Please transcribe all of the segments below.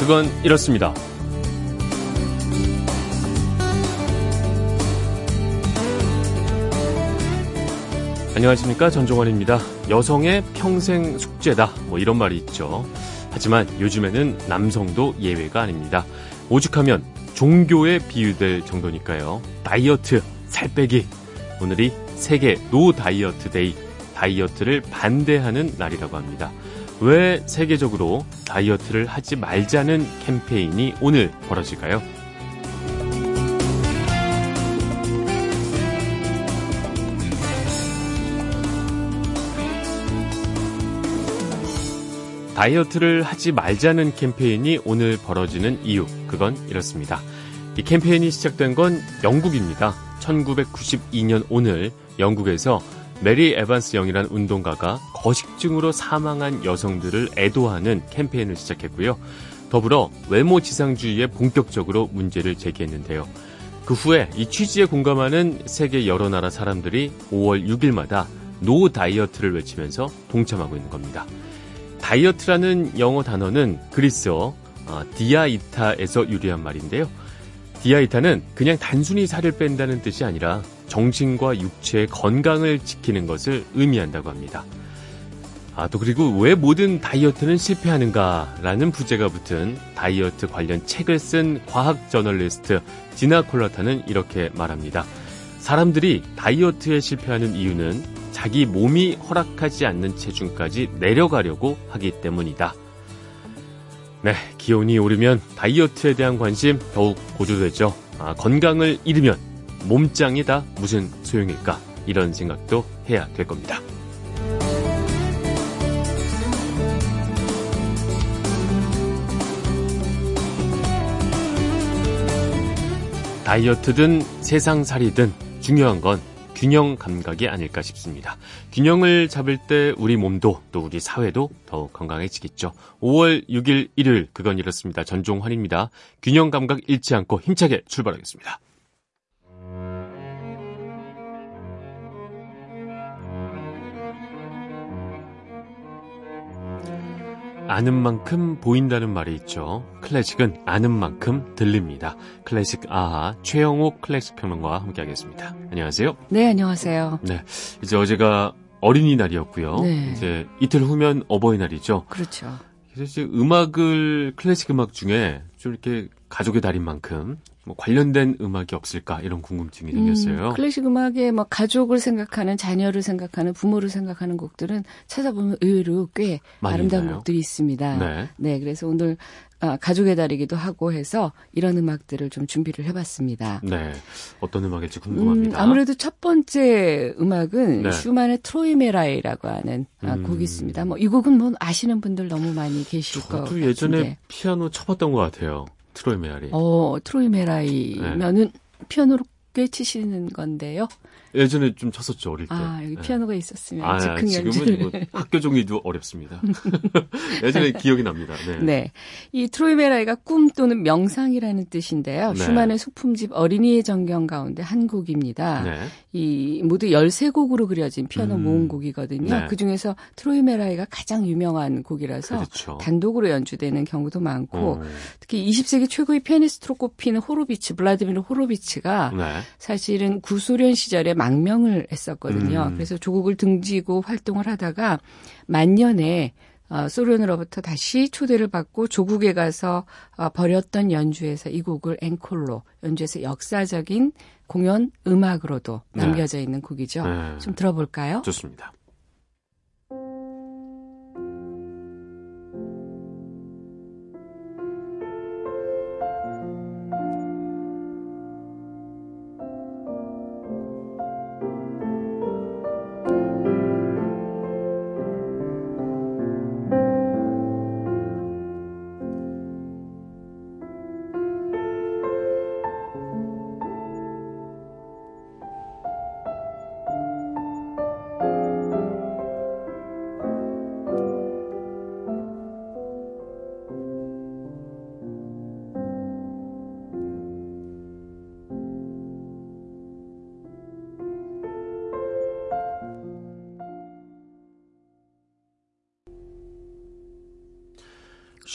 그건 이렇습니다. 안녕하십니까 전종환입니다. 여성의 평생 숙제다 뭐 이런 말이 있죠. 하지만 요즘에는 남성도 예외가 아닙니다. 오죽하면 종교에 비유될 정도니까요. 다이어트, 살 빼기. 오늘이 세계 No Diet Day, 다이어트를 반대하는 날이라고 합니다. 왜 세계적으로 다이어트를 하지 말자는 캠페인이 오늘 벌어질까요? 다이어트를 하지 말자는 캠페인이 오늘 벌어지는 이유, 그건 이렇습니다. 이 캠페인이 시작된 건 영국입니다. 1992년 오늘 영국에서 메리 에반스 영이란 운동가가 거식증으로 사망한 여성들을 애도하는 캠페인을 시작했고요. 더불어 외모 지상주의에 본격적으로 문제를 제기했는데요. 그 후에 이 취지에 공감하는 세계 여러 나라 사람들이 5월 6일마다 No 다이어트를 외치면서 동참하고 있는 겁니다. 다이어트라는 영어 단어는 그리스어 어, δίαιτα에서 유래한 말인데요. 디아이타는 그냥 단순히 살을 뺀다는 뜻이 아니라 정신과 육체의 건강을 지키는 것을 의미한다고 합니다. 아, 또 그리고 왜 모든 다이어트는 실패하는가라는 부제가 붙은 다이어트 관련 책을 쓴 과학 저널리스트 디나 콜라타는 이렇게 말합니다. 사람들이 다이어트에 실패하는 이유는 자기 몸이 허락하지 않는 체중까지 내려가려고 하기 때문이다. 네, 기온이 오르면 다이어트에 대한 관심 더욱 고조되죠. 아, 건강을 잃으면 몸짱이 다 무슨 소용일까? 이런 생각도 해야 될 겁니다. 다이어트든 세상살이든 중요한 건 균형 감각이 아닐까 싶습니다. 균형을 잡을 때 우리 몸도 또 우리 사회도 더욱 건강해지겠죠. 5월 6일 일요일 그건 이렇습니다. 전종환입니다. 균형 감각 잃지 않고 힘차게 출발하겠습니다. 아는 만큼 보인다는 말이 있죠. 클래식은 아는 만큼 들립니다. 클래식 아하 최영옥 클래식 평론가와 함께하겠습니다. 안녕하세요. 네, 안녕하세요. 네, 이제 어제가 어린이날이었고요. 네. 이제 이틀 후면 어버이날이죠. 그렇죠. 그래서 음악을 클래식 음악 중에 좀 이렇게 가족의 달인 만큼 뭐 관련된 음악이 없을까 이런 궁금증이 생겼어요. 음, 클래식 음악에 뭐 가족을 생각하는 자녀를 생각하는 부모를 생각하는 곡들은 찾아보면 의외로 꽤 아름다운 있나요? 곡들이 있습니다. 네. 네, 그래서 오늘 아, 가족의 달이기도 하고 해서 이런 음악들을 좀 준비를 해봤습니다. 네, 어떤 음악일지 궁금합니다. 음, 아무래도 첫 번째 음악은 네. 슈만의 트로이메라이라고 하는 아, 음. 곡이 있습니다. 뭐 이 곡은 뭐 아시는 분들 너무 많이 계실 거예요. 저도 예전에 피아노 쳐봤던 것 같아요. 트로이메라이. 어, 트로이메라이면은 네. 피아노로 꽤 치시는 건데요. 예전에 좀 쳤었죠 어릴 때. 아 여기 네. 피아노가 있었으면 아, 즉흥 지금은 뭐 학교 종이도 어렵습니다. 예전에 기억이 납니다. 네. 네. 이 트로이메라이가 꿈 또는 명상이라는 뜻인데요. 네. 슈만의 소품집 어린이의 정경 가운데 한 곡입니다. 네. 이 모두 13곡으로 그려진 피아노 음. 모음곡이거든요. 네. 그중에서 트로이 메라이가 가장 유명한 곡이라서 그렇죠. 단독으로 연주되는 경우도 많고 어. 특히 20세기 최고의 피아니스트로 꼽히는 호로비츠, 블라디미르 호로비츠가 네. 사실은 구소련 시절에 망명을 했었거든요. 음. 그래서 조국을 등지고 활동을 하다가 만년에 어, 소련으로부터 다시 초대를 받고 조국에 가서 어, 버렸던 연주에서 이 곡을 앵콜로 연주해서 역사적인 공연 음악으로도 네. 남겨져 있는 곡이죠. 네. 좀 들어볼까요? 좋습니다.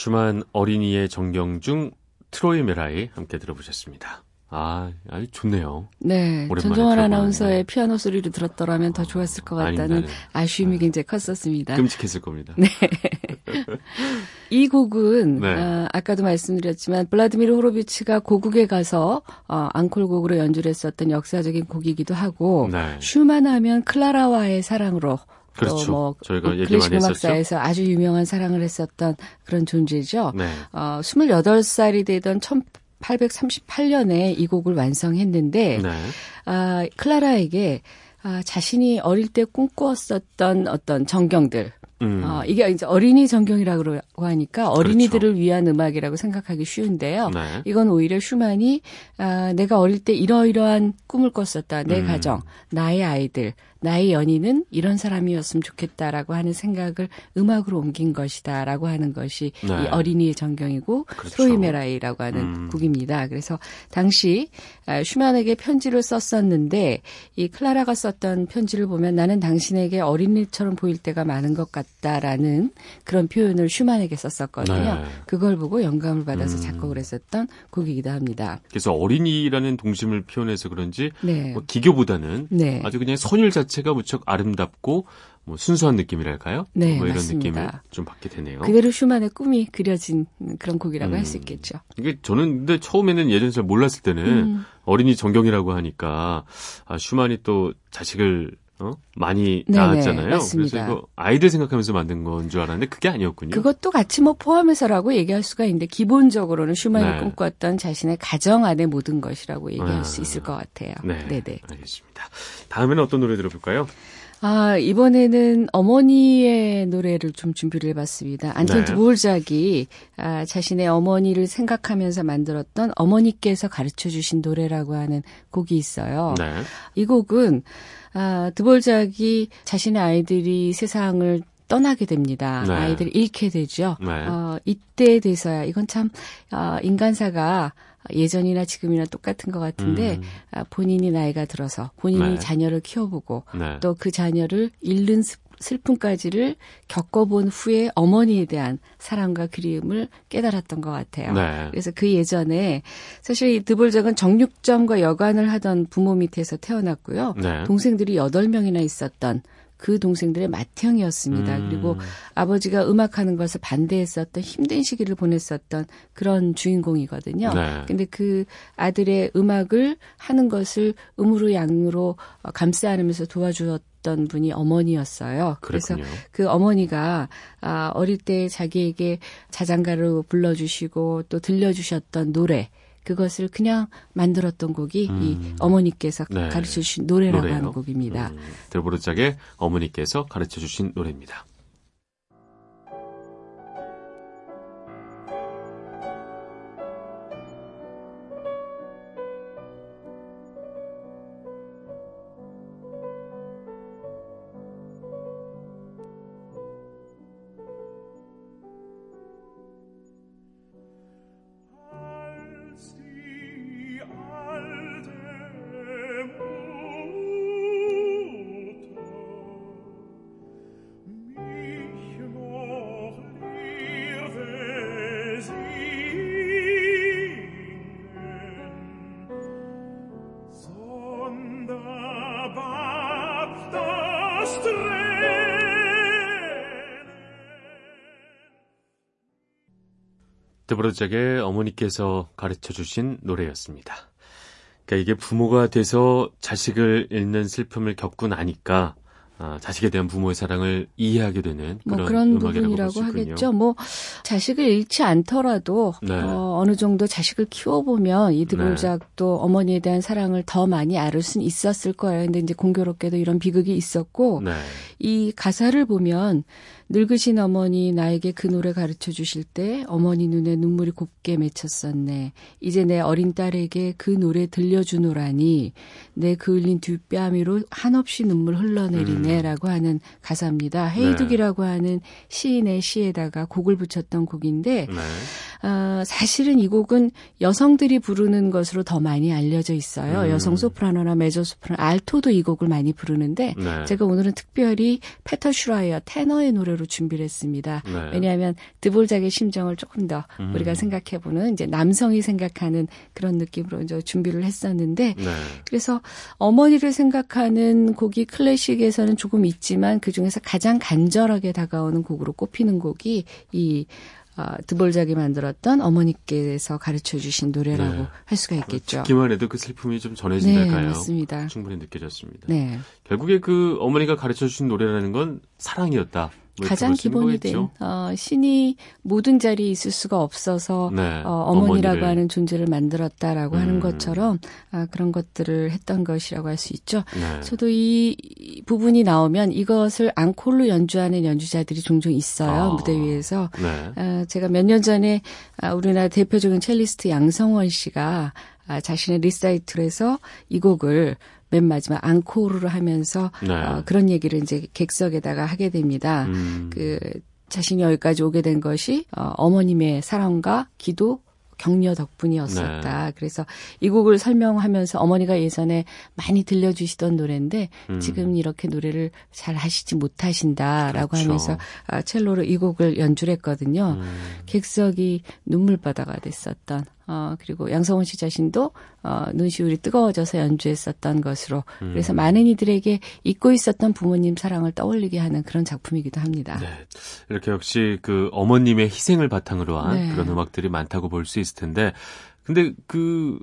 슈만 어린이의 정경 중 트로이 메라이 함께 들어보셨습니다. 아, 아주 좋네요. 네. 전종환 아나운서의 피아노 소리를 들었더라면 더 좋았을 것 같다는 아니, 아쉬움이 굉장히 컸었습니다. 끔찍했을 겁니다. 네. 이 곡은 네. 어, 아까도 말씀드렸지만 블라디미르 호로비츠가 고국에 가서 어, 앙콜곡으로 연주를 했었던 역사적인 곡이기도 하고 네. 슈만 하면 클라라와의 사랑으로 그렇죠. 뭐 저희가 얘기 많이 음악사에서 아주 유명한 사랑을 했었던 그런 존재죠. 네. 어, 28살이 되던 1838년에 이 곡을 완성했는데 네. 아, 클라라에게 아, 자신이 어릴 때 꿈꾸었었던 어떤 정경들 음. 어, 이게 이제 어린이 전경이라고 하니까 어린이들을 그렇죠. 위한 음악이라고 생각하기 쉬운데요. 네. 이건 오히려 슈만이 아, 내가 어릴 때 이러이러한 꿈을 꿨었다. 내 음. 가정, 나의 아이들, 나의 연인은 이런 사람이었으면 좋겠다라고 하는 생각을 음악으로 옮긴 것이다라고 하는 것이 네. 이 어린이의 전경이고 그렇죠. 트로이메라이라고 하는 음. 곡입니다. 그래서 당시 아, 슈만에게 편지를 썼었는데 이 클라라가 썼던 편지를 보면 나는 당신에게 어린이처럼 보일 때가 많은 것 같다라는 그런 표현을 슈만에게 썼었거든요. 네. 그걸 보고 영감을 받아서 음. 작곡을 했었던 곡이기도 합니다. 그래서 어린이라는 동심을 표현해서 그런지 네. 뭐 기교보다는 네. 아주 그냥 선율 자체 자체가 무척 아름답고 뭐 순수한 느낌이랄까요? 네, 뭐 이런 맞습니다. 느낌을 좀 받게 되네요. 그대로 슈만의 꿈이 그려진 그런 곡이라고 음, 할수 있겠죠. 이게 저는 근데 처음에는 예전에 잘 몰랐을 때는 음. 어린이 정경이라고 하니까 아, 슈만이 또 자식을 어? 많이 네네, 낳았잖아요. 맞습니다. 그래서 이거 아이들 생각하면서 만든 건 줄 알았는데 그게 아니었군요. 그것도 같이 뭐 포함해서라고 얘기할 수가 있는데 기본적으로는 슈만이 네. 꿈꿨던 자신의 가정 안의 모든 것이라고 얘기할 아, 수 있을 것 같아요. 네, 네네. 알겠습니다. 다음에는 어떤 노래 들어볼까요? 아, 이번에는 어머니의 노래를 좀 준비를 해봤습니다. 안톤 네. 드볼작이 아, 자신의 어머니를 생각하면서 만들었던 어머니께서 가르쳐 주신 노래라고 하는 곡이 있어요. 네. 이 곡은 아, 드볼작이 자신의 아이들이 세상을 떠나게 됩니다. 네. 아이들을 잃게 되죠. 네. 어, 이때에 돼서야 이건 참 어, 인간사가 예전이나 지금이나 똑같은 것 같은데 음. 아, 본인이 나이가 들어서 본인이 네. 자녀를 키워보고 네. 또그 자녀를 잃는 슬픔까지를 겪어본 후에 어머니에 대한 사랑과 그리움을 깨달았던 것 같아요. 네. 그래서 그 예전에 사실 이 드볼작은 정육점과 여관을 하던 부모 밑에서 태어났고요. 네. 동생들이 여덟 명이나 있었던 그 동생들의 맏형이었습니다. 음. 그리고 아버지가 음악하는 것을 반대했었던 힘든 시기를 보냈었던 그런 주인공이거든요. 네. 근데 그 아들의 음악을 하는 것을 음으로 양으로 감싸 안으면서 도와주었던 분이 어머니였어요. 그래서 그 어머니가 아 어릴 때 자기에게 자장가로 불러주시고 또 들려주셨던 노래 그것을 그냥 만들었던 곡이 음. 이 어머니께서 네. 가르쳐 주신 노래라고 노래요? 하는 곡입니다. 음. 들보르짝의 어머니께서 가르쳐 주신 노래입니다. 드브로작의 어머니께서 가르쳐 주신 노래였습니다. 그러니까 이게 부모가 돼서 자식을 잃는 슬픔을 겪고 나니까 아, 자식에 대한 부모의 사랑을 이해하게 되는 뭐 그런, 뭐 그런 부분이라고 하겠죠. 뭐 자식을 잃지 않더라도 네. 어, 어느 정도 자식을 키워보면 이드볼작도 네. 어머니에 대한 사랑을 더 많이 알을 수는 있었을 거예요. 근데 이제 공교롭게도 이런 비극이 있었고 네. 이 가사를 보면 늙으신 어머니 나에게 그 노래 가르쳐 주실 때 어머니 눈에 눈물이 곱게 맺혔었네. 이제 내 어린 딸에게 그 노래 들려주노라니 내그 흘린 뒷뺨위로 한없이 눈물 흘러내리네라고 음. 하는 가사입니다. 헤이둑이라고 네. 하는 시인의 시에다가 곡을 붙였던 곡인데 네. 어, 사실은 이 곡은 여성들이 부르는 것으로 더 많이 알려져 있어요. 음. 여성 소프라노나 메조 소프라노, 알토도 이 곡을 많이 부르는데 네. 제가 오늘은 특별히 페터 슈라이어 테너의 노래로 준비를 했습니다. 네. 왜냐하면 드볼작의 심정을 조금 더 음. 우리가 생각해보는 이제 남성이 생각하는 그런 느낌으로 이제 준비를 했었는데 네. 그래서 어머니를 생각하는 곡이 클래식에서는 조금 있지만 그 중에서 가장 간절하게 다가오는 곡으로 꼽히는 곡이 이 어, 드볼작이 만들었던 어머니께서 가르쳐 주신 노래라고 네. 할 수가 있겠죠. 듣기만 해도 그 슬픔이 좀 전해진달까요? 네, 맞습니다. 충분히 느껴졌습니다. 네. 결국에 그 어머니가 가르쳐 주신 노래라는 건 사랑이었다. 뭐 가장 기본이 된 어, 신이 모든 자리에 있을 수가 없어서 네, 어, 머니라고 하는 존재를 만들었다라고 음. 하는 것처럼 아, 그런 것들을 했던 것이라고 할 수 있죠. 네. 저도 이 부분이 나오면 이것을 앙콜로 연주하는 연주자들이 종종 있어요 아, 무대 위에서. 네. 아, 제가 몇 년 전에 아, 우리나라 대표적인 첼리스트 양성원 씨가 아, 자신의 리사이틀에서 이 곡을 맨 마지막 앙코르를 하면서 네. 어, 그런 얘기를 이제 객석에다가 하게 됩니다. 음. 그 자신이 여기까지 오게 된 것이 어, 어머님의 사랑과 기도 격려 덕분이었었다. 네. 그래서 이 곡을 설명하면서 어머니가 예전에 많이 들려주시던 노래인데 음. 지금 이렇게 노래를 잘 하시지 못하신다라고 그렇죠. 하면서 아, 첼로로 이 곡을 연주를 했거든요. 음. 객석이 눈물바다가 됐었던 어, 그리고 양성원 씨 자신도 어, 눈시울이 뜨거워져서 연주했었던 것으로 음. 그래서 많은 이들에게 잊고 있었던 부모님 사랑을 떠올리게 하는 그런 작품이기도 합니다. 네. 이렇게 역시 그 어머님의 희생을 바탕으로 한 네. 그런 음악들이 많다고 볼 수 있을 텐데 근데 그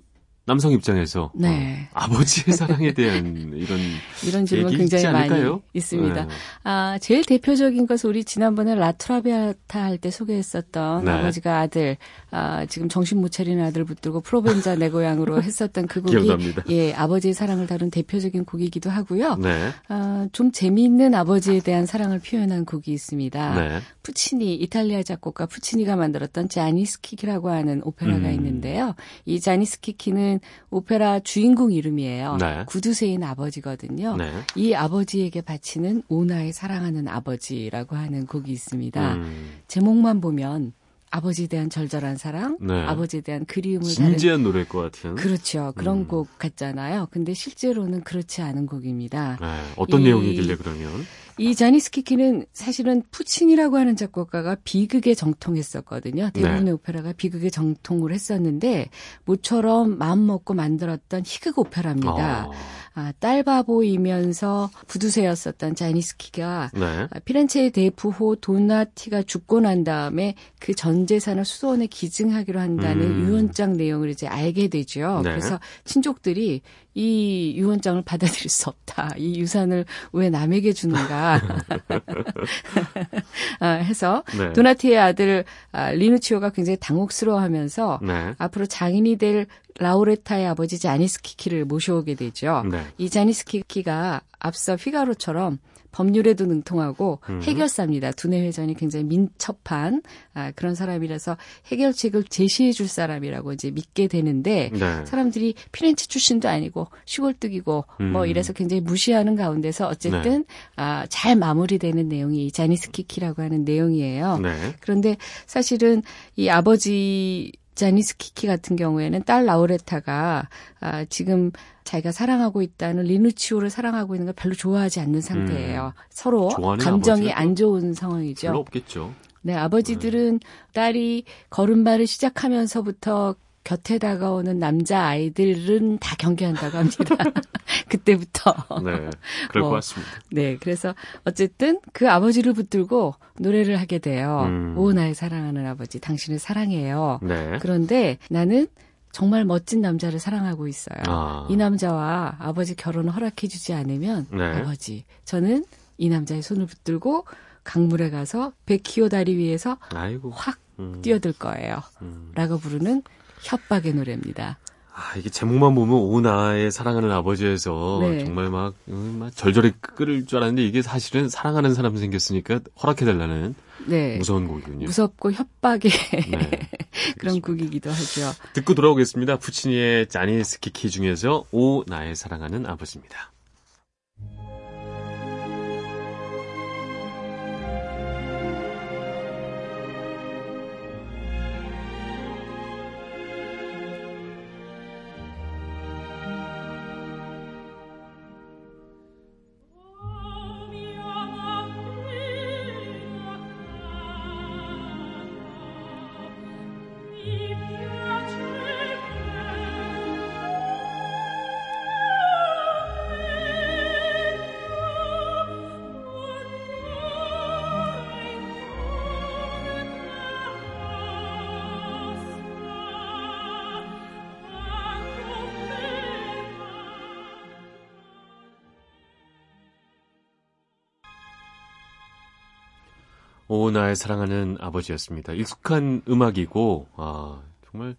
남성 입장에서 네. 어, 아버지의 사랑에 대한 이런 이런 질문 굉장히 많이 있습니다. 네. 아 제일 대표적인 것은 우리 지난번에 라트라비아타 할 때 소개했었던 네. 아버지가 아들 아 지금 정신 못 차리는 아들 붙들고 프로벤자 내 고향으로 했었던 그 곡이 기억납니다. 예 아버지의 사랑을 다룬 대표적인 곡이기도 하고요. 네. 아좀 재미있는 아버지에 대한 사랑을 표현한 곡이 있습니다. 네. 푸치니 이탈리아 작곡가 푸치니가 만들었던 자니스키키라고 하는 오페라가 음. 있는데요. 이 자니스키키는 사실은 오페라 주인공 이름이에요. 네. 구두쇠인 아버지거든요. 네. 이 아버지에게 바치는 오나의 사랑하는 아버지라고 하는 곡이 있습니다. 음. 제목만 보면 아버지에 대한 절절한 사랑, 네. 아버지에 대한 그리움을 진지한 다른, 노래일 것 같은. 그렇죠. 그런 음. 곡 같잖아요. 근데 실제로는 그렇지 않은 곡입니다. 네. 어떤 이, 내용이길래 그러면? 이 자니스키키는 사실은 푸친이라고 하는 작곡가가 비극에 정통했었거든요. 대부분의 네. 오페라가 비극에 정통을 했었는데 모처럼 마음 먹고 만들었던 희극 오페라입니다. 아. 아, 딸바보이면서 부두세였었던 자니스키가 네. 아, 피렌체의 대부호 도나티가 죽고 난 다음에 그 전 재산을 수도원에 기증하기로 한다는 음. 유언장 내용을 이제 알게 되죠. 네. 그래서 친족들이 이 유언장을 받아들일 수 없다. 이 유산을 왜 남에게 주는가 아, 해서 네. 도나티의 아들 아, 리누치오가 굉장히 당혹스러워하면서 네. 앞으로 장인이 될 라우레타의 아버지 자니스키키를 모셔오게 되죠. 네. 이 자니스키키가 앞서 휘가로처럼 법률에도 능통하고 음. 해결사입니다. 두뇌 회전이 굉장히 민첩한 아, 그런 사람이라서 해결책을 제시해 줄 사람이라고 이제 믿게 되는데 네. 사람들이 피렌체 출신도 아니고 시골뜨기고 음. 뭐 이래서 굉장히 무시하는 가운데서 어쨌든 네. 아, 잘 마무리되는 내용이 자니스키키라고 하는 내용이에요. 네. 그런데 사실은 이 아버지 자니스 키키 같은 경우에는 딸 라우레타가 아, 지금 자기가 사랑하고 있다는 리누치오를 사랑하고 있는 걸 별로 좋아하지 않는 상태예요. 음. 서로 감정이 안 좋은 상황이죠. 별로 없겠죠. 네, 아버지들은 네. 딸이 걸음발을 시작하면서부터 곁에 다가오는 남자 아이들은 다 경계한다고 합니다. 그때부터. 네. 그럴 뭐, 것 같습니다. 네. 그래서 어쨌든 그 아버지를 붙들고 노래를 하게 돼요. 음. 오, 나의 사랑하는 아버지, 당신을 사랑해요. 네. 그런데 나는 정말 멋진 남자를 사랑하고 있어요. 아. 이 남자와 아버지 결혼을 허락해주지 않으면 네. 아버지, 저는 이 남자의 손을 붙들고 강물에 가서 백키오 다리 위에서 아이고. 확 음. 뛰어들 거예요. 음. 라고 부르는 협박의 노래입니다. 아, 이게 제목만 보면 오나의 사랑하는 아버지에서 네. 정말 막, 음, 막 절절히 끓을 줄 알았는데 이게 사실은 사랑하는 사람 생겼으니까 허락해달라는 네. 무서운 곡이군요. 무섭고 협박의 네. 그런 곡이기도 하죠. 듣고 돌아오겠습니다. 푸치니의 자니스키키 중에서 오 나의 사랑하는 아버지입니다. 오 나의 사랑하는 아버지였습니다. 익숙한 음악이고 아 정말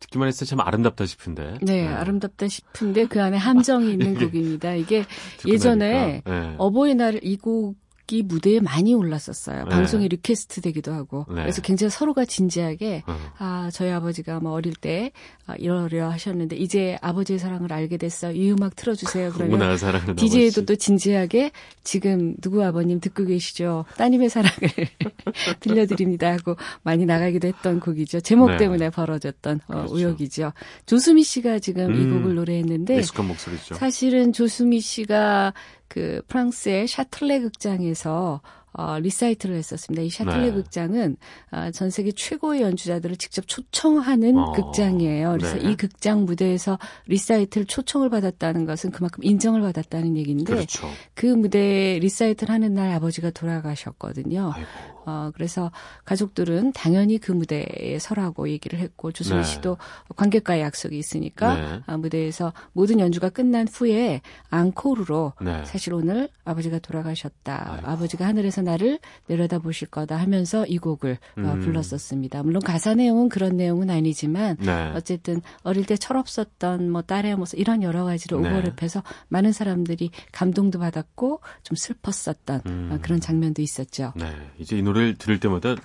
듣기만 했을 때 참 아름답다 싶은데. 네, 네, 아름답다 싶은데 그 안에 함정이 있는 곡입니다. 이게 예전에 네. 어버이날 이곡 악기 무대에 많이 올랐었어요. 네. 방송에 request 되기도 하고. 네. 그래서 굉장히 서로가 진지하게 어. 아 저희 아버지가 뭐 어릴 때 아, 이러려 하셨는데 이제 아버지의 사랑을 알게 됐어. 이 음악 틀어주세요. 그러면 DJ도 또 진지하게 지금 누구 아버님 듣고 계시죠? 따님의 사랑을 들려드립니다 하고 많이 나가기도 했던 곡이죠. 제목 네. 때문에 벌어졌던 어, 그렇죠. 의혹이죠. 조수미 씨가 지금 음, 이 곡을 노래했는데 익숙한 목소리죠. 사실은 조수미 씨가 그 프랑스의 샤틀레 극장에서 어, 리사이틀을 했었습니다. 이 샤틀레 네. 극장은 어, 전 세계 최고의 연주자들을 직접 초청하는 어, 극장이에요. 그래서 네. 이 극장 무대에서 리사이틀 초청을 받았다는 것은 그만큼 인정을 받았다는 얘기인데 그렇죠. 그 무대에 리사이틀을 하는 날 아버지가 돌아가셨거든요. 아이고. 어, 그래서 가족들은 당연히 그 무대에 서라고 얘기를 했고 조수미 네. 씨도 관객과의 약속이 있으니까 네. 아, 무대에서 모든 연주가 끝난 후에 앙코르로 네. 사실 오늘 아버지가 돌아가셨다. 아이고. 아버지가 하늘에서 나를 내려다 보실 거다 하면서 이 곡을 어, 음. 어, 불렀었습니다. 물론 가사 내용은 그런 내용은 아니지만 네. 어쨌든 어릴 때 철없었던 뭐 딸의 모습 이런 여러 가지를 네. 오버랩해서 많은 사람들이 감동도 받았고 좀 슬펐었던 음. 어, 그런 장면도 있었죠. 네, 이제 이 노래 노래를 들을 때마다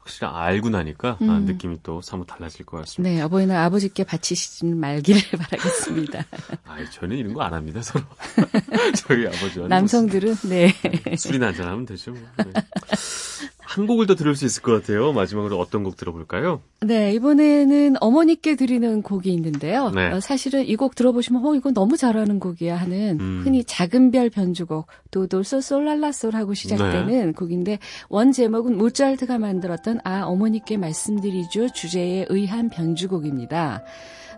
확실히 알고 나니까 아, 음. 느낌이 또 사뭇 달라질 것 같습니다. 네, 어버이날 아버지께 바치시는 말기를 바라겠습니다. 아, 저는 이런 거 안 합니다, 서로. 저희 아버지와 남성들은 네. 술이나 한잔 하면 되죠. 뭐. 네. 한 곡을 더 들을 수 있을 것 같아요. 마지막으로 어떤 곡 들어볼까요? 네, 이번에는 어머니께 드리는 곡이 있는데요. 네. 어, 사실은 이 곡 들어보시면 어 이건 너무 잘하는 곡이야 하는 음. 흔히 작은 별 변주곡 도돌솔 솔랄라솔 하고 시작되는 네. 곡인데 원 제목은 모차르트가 만들었던 아 어머니께 말씀드리죠 주제에 의한 변주곡입니다.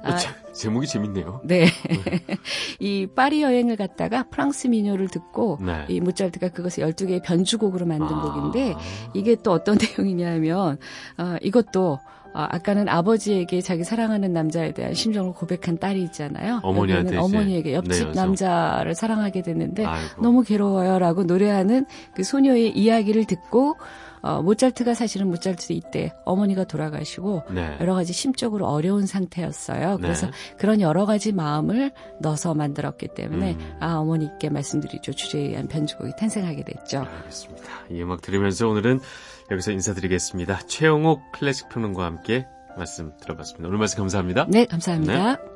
아, 제목이 재밌네요. 네. 네. 이 파리 여행을 갔다가 프랑스 민요를 듣고 네. 이 모차르트가 그것을 12개의 변주곡으로 만든 아. 곡인데 이게 또 어떤 내용이냐면 어, 이것도 어, 아까는 아버지에게 자기 사랑하는 남자에 대한 심정을 고백한 딸이 있잖아요. 어머니한테 어머니에게 옆집 네, 남자를 사랑하게 됐는데 아이고. 너무 괴로워요라고 노래하는 그 소녀의 이야기를 듣고 어, 모차르트가 사실은 모차르트 이때 어머니가 돌아가시고 네. 여러 가지 심적으로 어려운 상태였어요. 그래서 네. 그런 여러 가지 마음을 넣어서 만들었기 때문에 음. 아 어머니께 말씀드리죠 주제에 의한 변주곡이 탄생하게 됐죠. 알겠습니다. 이 음악 들으면서 오늘은 여기서 인사드리겠습니다. 최영옥 클래식 평론가와 함께 말씀 들어봤습니다. 오늘 말씀 감사합니다. 네, 감사합니다. 네.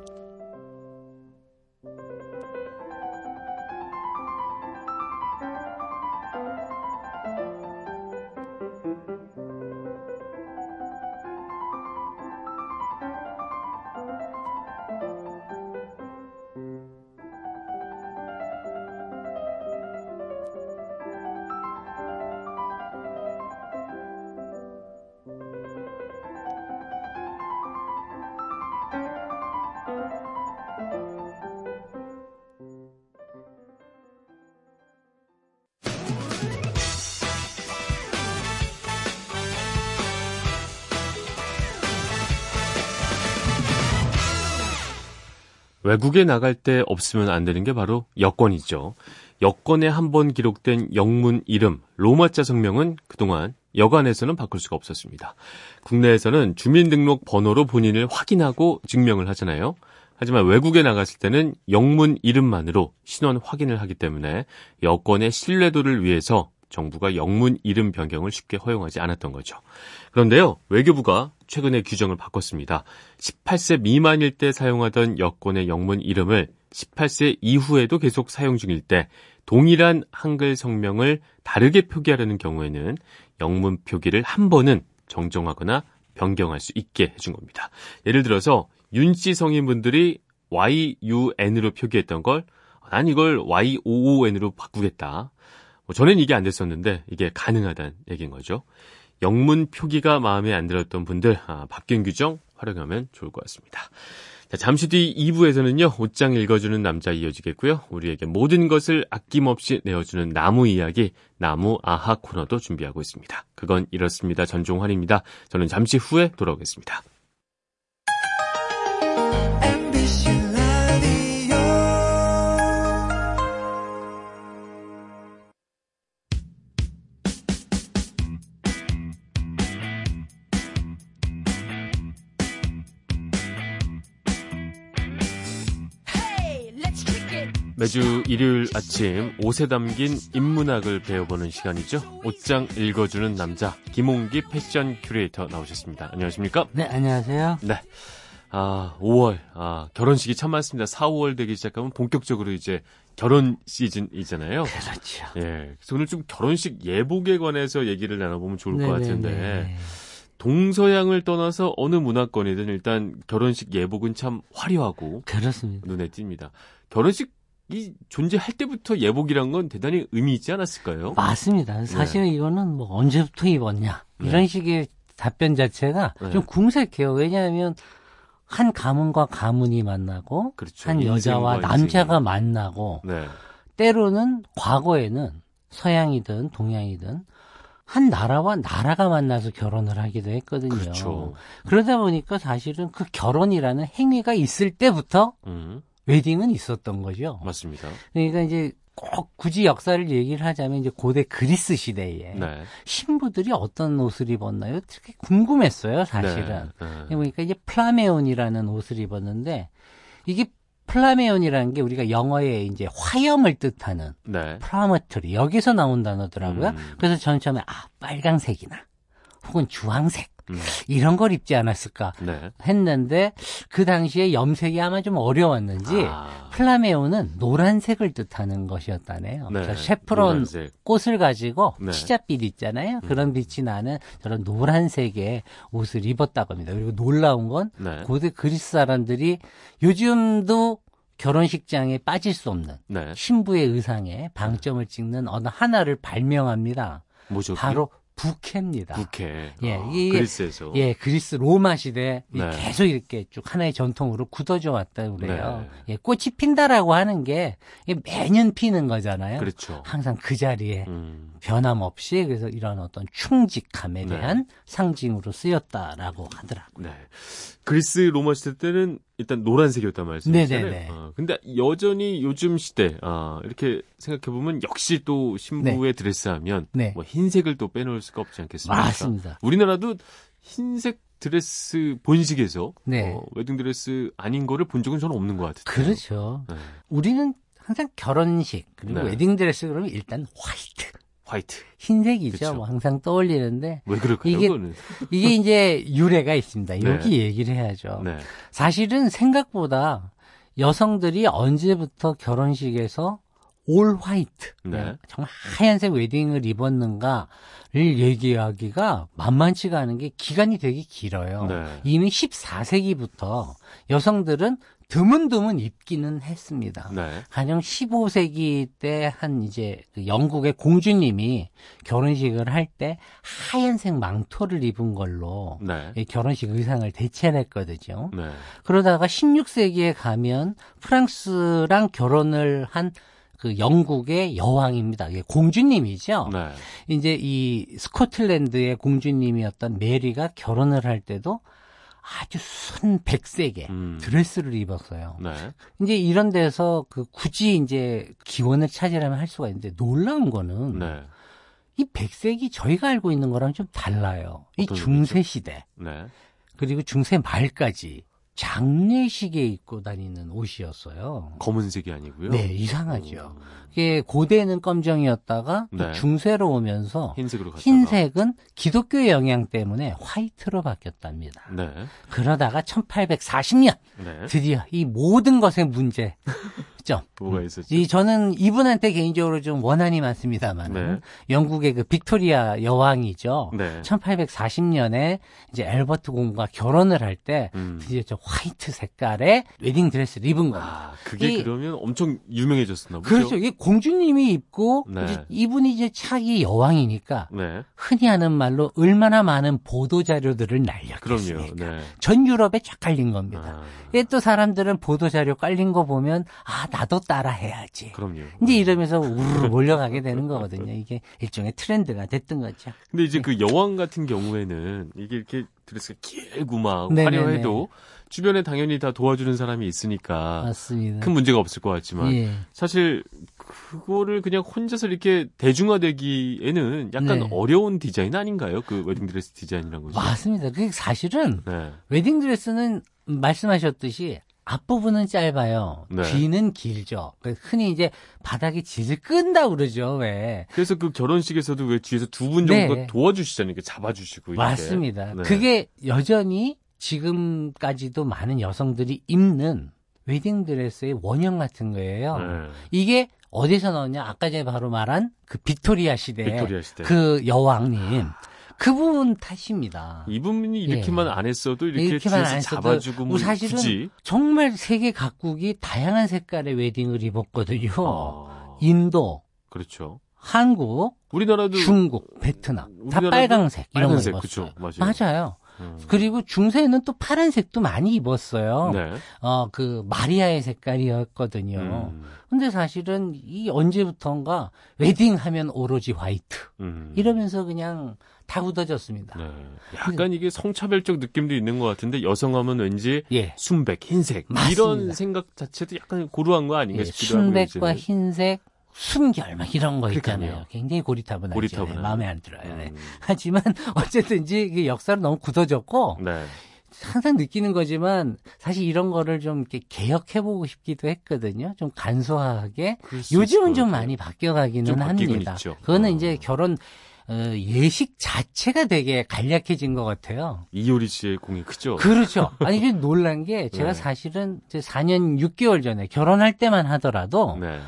외국에 나갈 때 없으면 안 되는 게 바로 여권이죠. 여권에 한 번 기록된 영문 이름, 로마자 성명은 그동안 여관에서는 바꿀 수가 없었습니다. 국내에서는 주민등록 번호로 본인을 확인하고 증명을 하잖아요. 하지만 외국에 나갔을 때는 영문 이름만으로 신원 확인을 하기 때문에 여권의 신뢰도를 위해서 정부가 영문 이름 변경을 쉽게 허용하지 않았던 거죠. 그런데요, 외교부가 최근에 규정을 바꿨습니다. 18세 미만일 때 사용하던 여권의 영문 이름을 18세 이후에도 계속 사용 중일 때 동일한 한글 성명을 다르게 표기하려는 경우에는 영문 표기를 한 번은 정정하거나 변경할 수 있게 해준 겁니다. 예를 들어서 윤씨 성인분들이 YUN으로 표기했던 걸 난 이걸 YOON으로 바꾸겠다. 뭐 전엔 이게 안 됐었는데 이게 가능하다는 얘기인 거죠. 영문 표기가 마음에 안 들었던 분들 아, 바뀐 규정 활용하면 좋을 것 같습니다. 자, 잠시 뒤 2부에서는요, 옷장 읽어주는 남자 이어지겠고요. 우리에게 모든 것을 아낌없이 내어주는 나무 이야기, 나무 아하 코너도 준비하고 있습니다. 그건 이렇습니다. 전종환입니다. 저는 잠시 후에 돌아오겠습니다. 매주 일요일 아침 옷에 담긴 인문학을 배워보는 시간이죠. 옷장 읽어주는 남자 김홍기 패션 큐레이터 나오셨습니다. 안녕하십니까? 네, 안녕하세요. 네. 아, 5월. 아, 결혼식이 참 많습니다. 4, 5월 되기 시작하면 본격적으로 이제 결혼 시즌이잖아요. 그렇죠. 예. 그래서 오늘 좀 결혼식 예복에 관해서 얘기를 나눠보면 좋을 네네네. 것 같은데. 동서양을 떠나서 어느 문화권이든 일단 결혼식 예복은 참 화려하고 그렇습니다. 눈에 띕니다. 결혼식 이 존재할 때부터 예복이란 건 대단히 의미 있지 않았을까요? 맞습니다. 사실은 네. 이거는 뭐 언제부터 입었냐 이런 네. 식의 답변 자체가 네. 좀 궁색해요. 왜냐하면 한 가문과 가문이 만나고 그렇죠. 한 여자와 남자가 만나고 네. 때로는 과거에는 서양이든 동양이든 한 나라와 나라가 만나서 결혼을 하기도 했거든요. 그렇죠. 그러다 보니까 사실은 그 결혼이라는 행위가 있을 때부터 음. 웨딩은 있었던 거죠. 맞습니다. 그러니까 이제 꼭 굳이 역사를 얘기를 하자면 이제 고대 그리스 시대에 네. 신부들이 어떤 옷을 입었나요? 되게 궁금했어요, 사실은. 네. 네. 그러니까 이제 flammeon이라는 옷을 입었는데 이게 flammeon이라는 게 우리가 영어에 이제 화염을 뜻하는 네. flammatory 여기서 나온 단어더라고요. 음. 그래서 저는 처음에 아 빨강색이나 혹은 주황색 음. 이런 걸 입지 않았을까 네. 했는데 그 당시에 염색이 아마 좀 어려웠는지 아. 플라메오는 노란색을 뜻하는 것이었다네요. 네. 셰프론 노란색. 꽃을 가지고 네. 치자빛 있잖아요. 음. 그런 빛이 나는 저런 노란색의 옷을 입었다고 합니다. 그리고 놀라운 건 네. 고대 그리스 사람들이 요즘도 결혼식장에 빠질 수 없는 네. 신부의 의상에 방점을 찍는 어느 하나를 발명합니다. 뭐죠? 바로 부케입니다. 부케. 예, 아, 이게 그리스에서. 예, 그리스 로마 시대 네. 계속 이렇게 쭉 하나의 전통으로 굳어져 왔다 그래요. 네. 예, 꽃이 핀다라고 하는 게 매년 피는 거잖아요. 그렇죠. 항상 그 자리에 음. 변함없이 그래서 이런 어떤 충직함에 네. 대한 네. 상징으로 쓰였다라고 하더라고요. 네. 그리스 로마 시대 때는 일단 노란색이었단 말씀이시잖아요. 아, 근데 여전히 요즘 시대 아, 이렇게 생각해 보면 역시 또 신부의 네. 드레스하면 네. 뭐 흰색을 또 빼놓을 수가 없지 않겠습니까? 맞습니다. 우리나라도 흰색 드레스 본식에서 네. 어, 웨딩 드레스 아닌 거를 본 적은 저는 없는 것 같아요. 그렇죠. 네. 우리는 항상 결혼식 그리고 네. 웨딩 드레스 그러면 일단 White. White. 흰색이죠. 그쵸. 뭐 항상 떠올리는데. 왜 그럴까요? 이게, 그거는? 이게 이제 유래가 있습니다. 네. 여기 얘기를 해야죠. 네. 사실은 생각보다 여성들이 언제부터 결혼식에서 all white, 네. 정말 하얀색 웨딩을 입었는가를 얘기하기가 만만치가 않은 게 기간이 되게 길어요. 네. 이미 14세기부터 여성들은 드문드문 입기는 했습니다. 네. 가령 15세기 때 한 이제 그 영국의 공주님이 결혼식을 할 때 하얀색 망토를 입은 걸로 네. 결혼식 의상을 대체했거든요. 네. 그러다가 16세기에 가면 프랑스랑 결혼을 한그 영국의 여왕입니다. 공주님이죠. 네. 이제 이 스코틀랜드의 공주님이었던 메리가 결혼을 할 때도 아주 순 백색의 음. 드레스를 입었어요. 네. 이제 이런 데서 그 굳이 이제 기원을 찾으려면 할 수가 있는데 놀라운 거는 네. 이 백색이 저희가 알고 있는 거랑 좀 달라요. 이 중세 시대. 네. 그리고 중세 말까지 장례식에 입고 다니는 옷이었어요. 검은색이 아니고요. 네, 이상하죠. 이게 고대는 검정이었다가 네. 중세로 오면서 흰색으로 흰색은 기독교의 영향 때문에 화이트로 바뀌었답니다. 네. 그러다가 1840년 네. 드디어 이 모든 것의 문제 점. 뭐가 있었죠? 이 저는 이분한테 개인적으로 좀 원한이 많습니다만 네. 영국의 그 빅토리아 여왕이죠. 네. 1840년에 이제 엘버트 공과 결혼을 할때 음. 드디어 저 화이트 색깔의 웨딩 드레스를 입은 겁니다. 아, 그게 이, 그러면 엄청 유명해졌었나 보죠. 그렇죠. 이게 공주님이 입고 네. 이제 이분이 이제 차기 여왕이니까 네. 흔히 하는 말로 얼마나 많은 보도 자료들을 날렸겠습니까. 네. 전 유럽에 쫙 깔린 겁니다. 아. 또 사람들은 보도 자료 깔린 거 보면 아 나도 따라 해야지. 그럼요. 이제 이러면서 우르르 몰려가게 되는 거거든요. 이게 일종의 트렌드가 됐던 거죠. 근데 이제 그 여왕 같은 경우에는 이게 이렇게 드레스가 길고 막 네네네. 화려해도 주변에 당연히 다 도와주는 사람이 있으니까 맞습니다. 큰 문제가 없을 것 같지만 예. 사실 그거를 그냥 혼자서 이렇게 대중화되기에는 약간 네. 어려운 디자인 아닌가요? 그 웨딩 드레스 디자인이란 거죠. 맞습니다. 그 사실은 네. 웨딩 드레스는 말씀하셨듯이 앞부분은 짧아요. 네. 뒤는 길죠. 그 흔히 이제 바닥에 질질 끈다 그러죠. 왜? 그래서 그 결혼식에서도 왜 뒤에서 두 분 정도 네. 도와주시잖아요. 이렇게 잡아주시고. 이렇게. 맞습니다. 네. 그게 여전히 지금까지도 많은 여성들이 입는 웨딩 드레스의 원형 같은 거예요. 네. 이게 어디서 나왔냐? 아까 제가 바로 말한 그 빅토리아 시대, 빅토리아 시대. 그 여왕님. 그 부분 탓입니다. 이분이 이렇게만 예. 안 했어도 이렇게 이렇게만 안 했어도 잡아주고 뭐 사실은 굳이. 정말 세계 각국이 다양한 색깔의 웨딩을 입었거든요. 아. 인도, 그렇죠. 한국, 우리나라도 중국, 베트남 다 빨강색 이런 빨간색, 거 입었어요. 그쵸, 맞아요. 맞아요. 음. 그리고 중세에는 또 파란색도 많이 입었어요. 네. 어, 그 마리아의 색깔이었거든요. 음. 근데 사실은 이 언제부턴가 웨딩 하면 오로지 화이트. 음. 이러면서 그냥 다 굳어졌습니다. 네. 약간 이게 성차별적 느낌도 있는 것 같은데 여성하면 왠지 예. 순백, 흰색 맞습니다. 이런 생각 자체도 약간 고루한 거 아닌가 예, 싶기도 하고 순백과 흰색 순결 막 이런 거 있잖아요. 굉장히 고리타분하죠. 고리타분한. 네, 마음에 안 들어요. 네. 음. 하지만 어쨌든지 역사로 너무 굳어졌고 네. 항상 느끼는 거지만 사실 이런 거를 좀 이렇게 개혁해보고 싶기도 했거든요. 좀 간소하게. 요즘은 좀 많이 바뀌어가기는 합니다. 있죠. 그거는 어. 이제 결혼 어, 예식 자체가 되게 간략해진 것 같아요. 이효리 씨의 공이 크죠? 그렇죠. 아니, 이게 놀란 게 제가 네. 사실은 4년 6개월 전에 결혼할 때만 하더라도 네.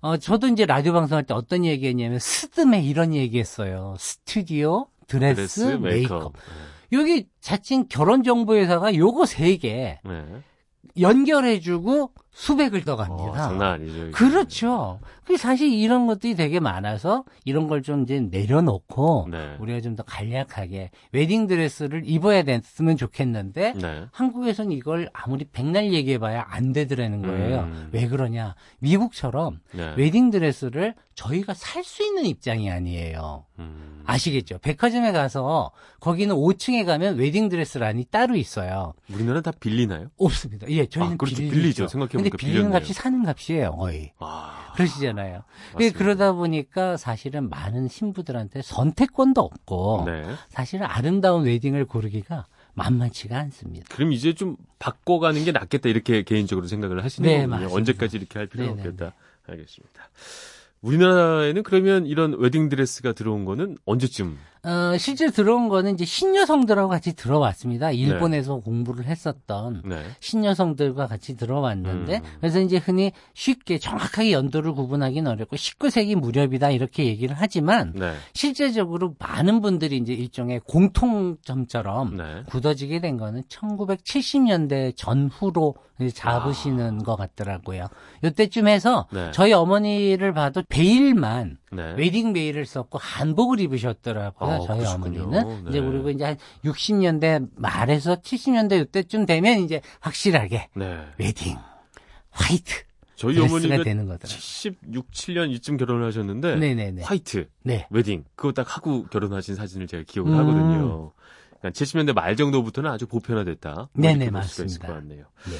어, 저도 이제 라디오 방송할 때 어떤 얘기 했냐면 스드메 이런 얘기 했어요. 스튜디오, 드레스, 드레스 메이크업. 메이크업. 네. 여기 자칭 결혼정보회사가 요거 세 개. 네. 연결해주고 수백을 떼 갑니다. 어, 장난 아니죠. 그렇죠. 그 사실 이런 것들이 되게 많아서 이런 걸 좀 이제 내려놓고 네. 우리가 좀 더 간략하게 웨딩 드레스를 입어야 됐으면 좋겠는데 네. 한국에서는 이걸 아무리 백날 얘기해봐야 안 되더라는 거예요. 음. 왜 그러냐? 미국처럼 네. 웨딩 드레스를 저희가 살 수 있는 입장이 아니에요. 음. 아시겠죠? 백화점에 가서 거기는 5층에 가면 웨딩 드레스란이 따로 있어요. 우리나라는 다 빌리나요? 없습니다. 예, 저희는 아, 그렇죠. 빌리죠. 생각해 근데 빌리는 값이 사는 값이에요, 거의. 아, 그러시잖아요. 그러다 보니까 사실은 많은 신부들한테 선택권도 없고 네. 사실은 아름다운 웨딩을 고르기가 만만치가 않습니다. 그럼 이제 좀 바꿔가는 게 낫겠다 이렇게 개인적으로 생각을 하시는 네. 언제까지 이렇게 할 필요는 네네네. 없겠다. 알겠습니다. 우리나라에는 그러면 이런 웨딩 드레스가 들어온 거는 언제쯤? 어, 실제 들어온 거는 이제 신여성들하고 같이 들어왔습니다. 일본에서 네. 공부를 했었던 네. 신여성들과 같이 들어왔는데, 음. 그래서 이제 흔히 쉽게 정확하게 연도를 구분하기는 어렵고 19세기 무렵이다 이렇게 얘기를 하지만, 네. 실제적으로 많은 분들이 이제 일종의 공통점처럼 네. 굳어지게 된 거는 1970년대 전후로 잡으시는 아. 것 같더라고요. 이때쯤 해서 네. 저희 어머니를 봐도 베일만 네. 웨딩 베일을 썼고 한복을 입으셨더라고요. 아, 저희 그렇군요. 어머니는 네. 이제 그리고 이제 한 60년대 말에서 70년대 이때쯤 되면 이제 확실하게 네. 웨딩 white 저희 어머니가 되는 거더라. 76, 7년 이쯤 결혼을 하셨는데 네네네. white 네. 웨딩 그거 딱 하고 결혼하신 사진을 제가 기억을 음. 하거든요. 그러니까 70년대 말 정도부터는 아주 보편화됐다. 네네 맞습니다. 있을 것 같네요. 네.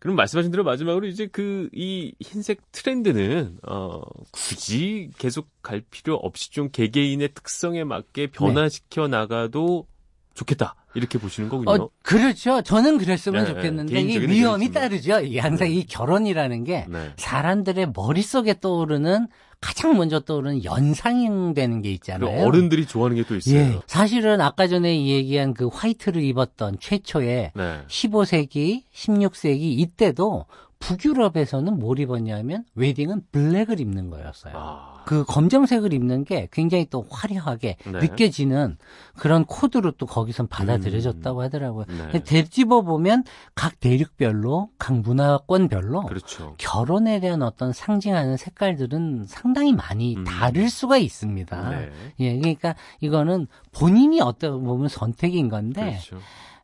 그럼 말씀하신 대로 마지막으로 이제 그 이 흰색 트렌드는 어 굳이 계속 갈 필요 없이 좀 개개인의 특성에 맞게 변화시켜 네. 나가도 좋겠다. 이렇게 보시는 거군요. 어, 그렇죠. 저는 그랬으면 네, 좋겠는데 이 위험이 따르죠. 이게 항상 네. 이 결혼이라는 게 네. 사람들의 머릿속에 떠오르는 가장 먼저 떠오르는 연상되는 게 있잖아요. 어른들이 좋아하는 게 또 있어요. 예. 사실은 아까 전에 얘기한 그 화이트를 입었던 최초의 네. 15세기, 16세기 이때도 북유럽에서는 뭘 입었냐면 웨딩은 블랙을 입는 거였어요. 아. 그 검정색을 입는 게 굉장히 또 화려하게 네. 느껴지는 그런 코드로 또 거기선 받아들여졌다고 음. 하더라고요. 네. 되짚어 보면 각 대륙별로, 각 문화권별로 그렇죠. 결혼에 대한 어떤 상징하는 색깔들은 상당히 많이 음. 다를 수가 있습니다. 네. 예, 그러니까 이거는 본인이 어떻게 보면 선택인 건데 그렇죠.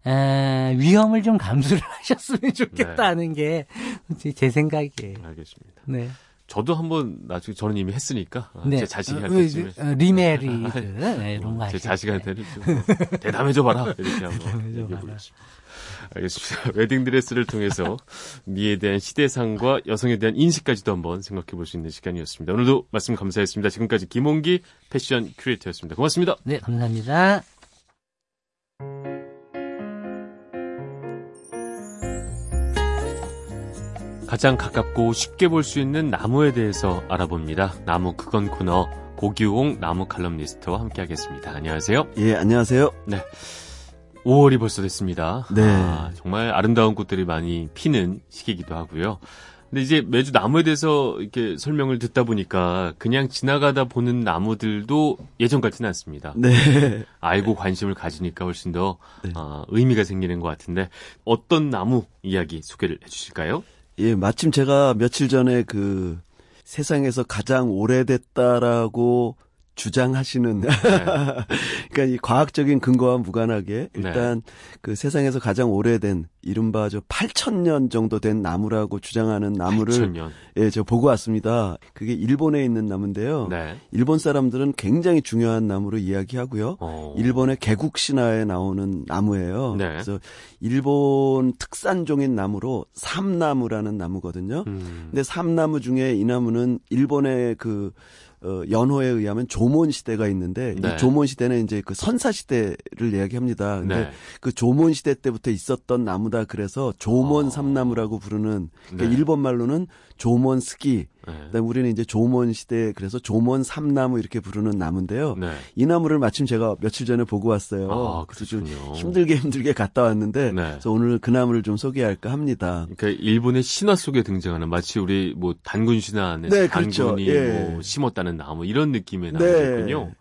에, 위험을 좀 감수를 하셨으면 좋겠다는 네. 게 제 생각이에요. 알겠습니다. 네. 저도 한번 나중에 저는 이미 했으니까 아, 네. 제 자식한테 어, remarried 네, 이런 거 제 자식한테는 좀 대담해져 봐라 이렇게 한번 얘기해 보겠습니다. 알겠습니다. 웨딩 드레스를 통해서 미에 대한 시대상과 여성에 대한 인식까지도 한번 생각해 볼 수 있는 시간이었습니다. 오늘도 말씀 감사했습니다. 지금까지 김홍기 패션 큐레이터였습니다. 고맙습니다. 네, 감사합니다. 가장 가깝고 쉽게 볼 수 있는 나무에 대해서 알아봅니다. 나무 그건 코너 고규홍 나무 칼럼니스트와 함께하겠습니다. 안녕하세요. 예, 안녕하세요. 네. 5월이 벌써 됐습니다. 네. 아, 정말 아름다운 꽃들이 많이 피는 시기이기도 하고요. 근데 이제 매주 나무에 대해서 이렇게 설명을 듣다 보니까 그냥 지나가다 보는 나무들도 예전 같지는 않습니다. 네. 알고 관심을 가지니까 훨씬 더 네. 어, 의미가 생기는 것 같은데 어떤 나무 이야기 소개를 해주실까요? 예, 마침 제가 며칠 전에 그 세상에서 가장 오래됐다라고 주장하시는 네. 그러니까 이 과학적인 근거와 무관하게 네. 일단 네. 그 세상에서 가장 오래된 이른바 저 8천년 정도 된 나무라고 주장하는 나무를 8천년. 예, 제가 보고 왔습니다. 그게 일본에 있는 나무인데요. 네. 일본 사람들은 굉장히 중요한 나무로 이야기하고요. 오. 어. 일본의 개국 신화에 나오는 나무예요. 네. 그래서 일본 특산종인 나무로 삼나무라는 나무거든요. 음. 근데 삼나무 중에 이 나무는 일본의 그 어, 연호에 의하면 조몬 시대가 있는데 네. 이 조몬 시대는 이제 그 선사 시대를 이야기합니다. 근데 네. 그 조몬 시대 때부터 있었던 나무다 그래서 조몬 어. 삼나무라고 부르는 그러니까 네. 일본 말로는 조몬 스기 네. 그다음 우리는 이제 조몬 시대 그래서 조몬 삼나무 이렇게 부르는 나무인데요. 네. 이 나무를 마침 제가 며칠 전에 보고 왔어요. 아, 그래서 힘들게 힘들게 갔다 왔는데 네. 그래서 오늘 그 나무를 좀 소개할까 합니다. 그러니까 일본의 신화 속에 등장하는 마치 우리 뭐 단군 신화 안에서 네, 그렇죠. 단군이 예. 뭐 심었다는 나무 이런 느낌의 네. 나무군요.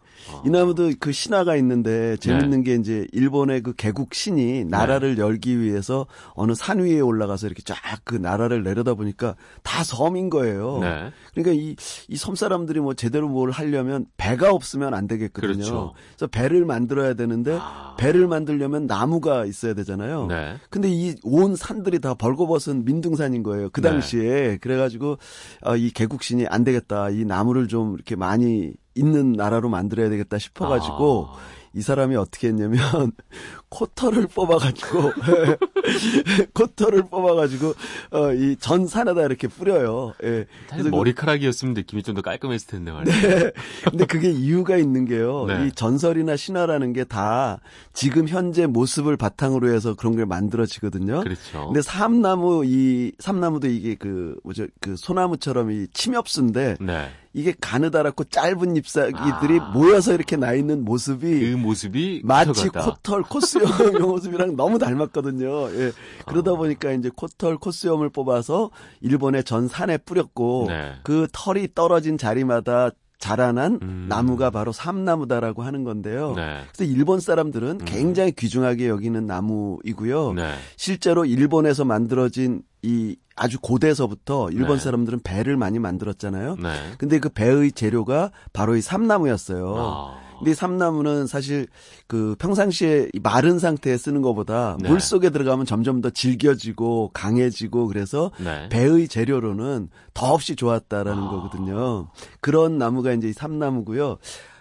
이 나무도 그 신화가 있는데 재밌는 네. 게 이제 일본의 그 개국 신이 나라를 네. 열기 위해서 어느 산 위에 올라가서 이렇게 쫙 그 나라를 내려다 보니까 다 섬인 거예요. 네. 그러니까 이, 이 섬 사람들이 뭐 제대로 뭘 하려면 배가 없으면 안 되겠거든요. 그렇죠. 그래서 배를 만들어야 되는데 아... 배를 만들려면 나무가 있어야 되잖아요. 네. 근데 이 온 산들이 다 벌거벗은 민둥산인 거예요. 그 네. 당시에. 그래가지고 어, 이 개국신이 안 되겠다. 이 나무를 좀 이렇게 많이 있는 나라로 만들어야 되겠다 싶어가지고 아. 이 사람이 어떻게 했냐면 코터를 뽑아가지고 코터를 뽑아가지고 어, 이 전 산에다 이렇게 뿌려요. 예. 그래서 그 머리카락이었으면 느낌이 좀 더 깔끔했을 텐데 말이에요. 네. 근데 그게 이유가 있는 게요. 네. 이 전설이나 신화라는 게 다 지금 현재 모습을 바탕으로 해서 그런 게 만들어지거든요. 그렇죠. 근데 삼나무 이 삼나무도 이게 그 뭐죠 그 소나무처럼 이 침엽수인데 네. 이게 가느다랗고 짧은 잎사귀들이 아. 모여서 이렇게 나 있는 모습이 그 모습이 마치 코털 코스염 모습이랑 너무 닮았거든요. 예. 그러다 아. 보니까 이제 코털 코스염을 뽑아서 일본의 전 산에 뿌렸고 네. 그 털이 떨어진 자리마다 자라난 음. 나무가 바로 삼나무다라고 하는 건데요. 네. 그래서 일본 사람들은 음. 굉장히 귀중하게 여기는 나무이고요. 네. 실제로 일본에서 만들어진 이 아주 고대에서부터 일본 네. 사람들은 배를 많이 만들었잖아요. 네. 근데 그 배의 재료가 바로 이 삼나무였어요. 아. 근데 이 삼나무는 사실 그 평상시에 마른 상태에 쓰는 것보다 네. 물 속에 들어가면 점점 더 질겨지고 강해지고 그래서 네. 배의 재료로는 더없이 좋았다라는 아. 거거든요. 그런 나무가 이제 이 삼나무고요.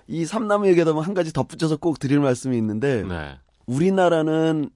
이 삼나무 얘기하다 보면 한 가지 덧붙여서 꼭 드릴 말씀이 있는데 네. 우리나라는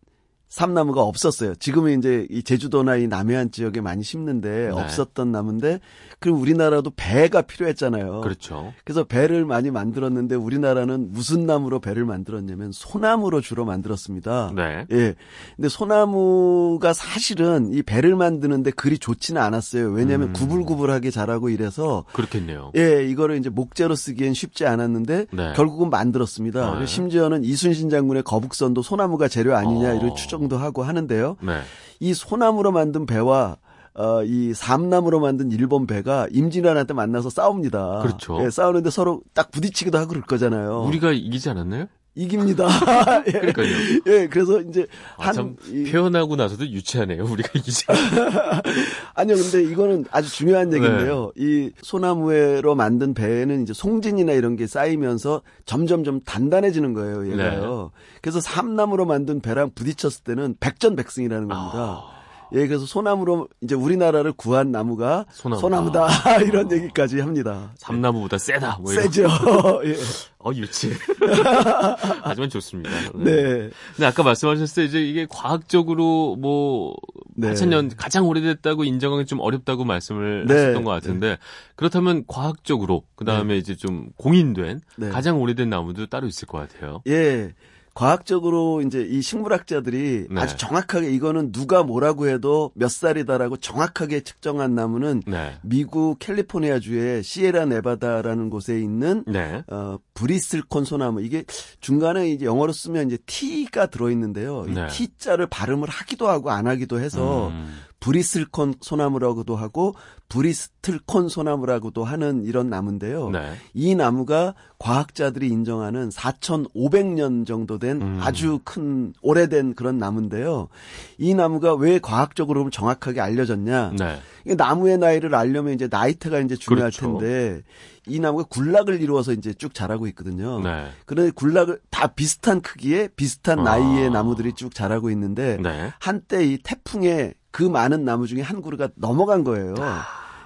삼나무가 없었어요. 지금은 이제 이 제주도나 이 남해안 지역에 많이 심는데 네. 없었던 나무인데 그럼 우리나라도 배가 필요했잖아요. 그렇죠. 그래서 배를 많이 만들었는데 우리나라는 무슨 나무로 배를 만들었냐면 소나무로 주로 만들었습니다. 네. 예. 근데 소나무가 사실은 이 배를 만드는데 그리 좋지는 않았어요. 왜냐하면 음. 구불구불하게 자라고 이래서 그렇겠네요. 예, 이거를 이제 목재로 쓰기엔 쉽지 않았는데 네. 결국은 만들었습니다. 네. 심지어는 이순신 장군의 거북선도 소나무가 재료 아니냐 어. 이런 추정 추정도 하고 하는데요. 네. 이 소나무로 만든 배와 어, 이 삼나무로 만든 일본 배가 임진왜란때 만나서 싸웁니다. 그렇죠. 예, 싸우는데 서로 딱 부딪히기도 하고 그럴 거잖아요. 우리가 이기지 않았나요? 이깁니다. 예. 그러니까요. 예, 그래서 이제 아, 한 표현하고 나서도 유치하네요. 우리가 이기지. 아니요, 근데 이거는 아주 중요한 얘기인데요. 네. 이 소나무로 만든 배에는 이제 송진이나 이런 게 쌓이면서 점점 점 단단해지는 거예요. 얘가요. 네. 그래서 삼나무로 만든 배랑 부딪혔을 때는 백전백승이라는 겁니다. 아. 예, 그래서 소나무로 이제 우리나라를 구한 나무가 소나무다, 소나무다 이런 얘기까지 합니다. 삼나무보다 세다. 뭐 세죠. 예. 어 유치. 하지만 좋습니다. 네. 네. 근데 아까 말씀하셨을 때 이제 이게 과학적으로 뭐 네. 8천년 가장 오래됐다고 인정하기 좀 어렵다고 말씀을 네. 하셨던 것 같은데 네. 그렇다면 과학적으로 그 다음에 네. 이제 좀 공인된 네. 가장 오래된 나무도 따로 있을 것 같아요. 예. 과학적으로 이제 이 식물학자들이 네. 아주 정확하게 이거는 누가 뭐라고 해도 몇 살이다라고 정확하게 측정한 나무는 네. 미국 캘리포니아 주의 시에라 네바다라는 곳에 있는 네. 어 브리슬콘 소나무 이게 중간에 이제 영어로 쓰면 이제 T가 들어 있는데요. 이 네. T자를 발음을 하기도 하고 안 하기도 해서 음. 브리슬콘 소나무라고도 하고 브리스틀콘 소나무라고도 하는 이런 나무인데요. 네. 이 나무가 과학자들이 인정하는 4,500년 정도 된 음. 아주 큰 오래된 그런 나무인데요. 이 나무가 왜 과학적으로 정확하게 알려졌냐? 네. 나무의 나이를 알려면 이제 나이테가 이제 중요할 그렇죠. 텐데 이 나무가 군락을 이루어서 이제 쭉 자라고 있거든요. 네. 그런데 군락을 다 비슷한 크기에 비슷한 나이의 아. 나무들이 쭉 자라고 있는데 네. 한때 이 태풍에 그 많은 나무 중에 한 그루가 넘어간 거예요. 아.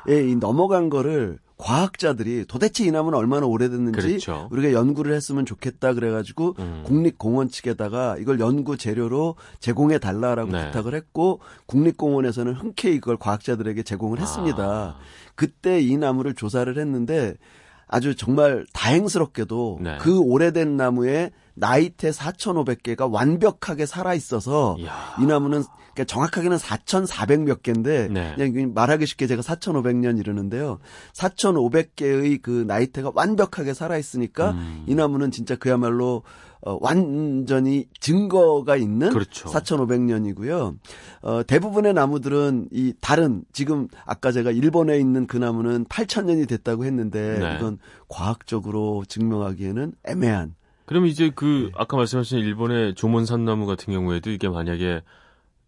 예, 이 넘어간 거를 과학자들이 도대체 이 나무는 얼마나 오래됐는지 그렇죠. 우리가 연구를 했으면 좋겠다 그래가지고 음. 국립공원 측에다가 이걸 연구 재료로 제공해 달라라고 네. 부탁을 했고 국립공원에서는 흔쾌히 이걸 과학자들에게 제공을 했습니다. 아. 그때 이 나무를 조사를 했는데 아주 정말 다행스럽게도 네. 그 오래된 나무에 나이테 4,500개가 완벽하게 살아 있어서 이 나무는 그러니까 정확하게는 4,400몇 개인데 네. 그냥 말하기 쉽게 제가 4,500년 이러는데요. 4,500개의 그 나이테가 완벽하게 살아 있으니까 음. 이 나무는 진짜 그야말로 어, 완전히 증거가 있는 그렇죠. 4,500년이고요. 어, 대부분의 나무들은 이 다른 지금 아까 제가 일본에 있는 그 나무는 8,000년이 됐다고 했는데 네. 이건 과학적으로 증명하기에는 애매한 그럼 이제 그 네. 아까 말씀하신 일본의 조몬산나무 같은 경우에도 이게 만약에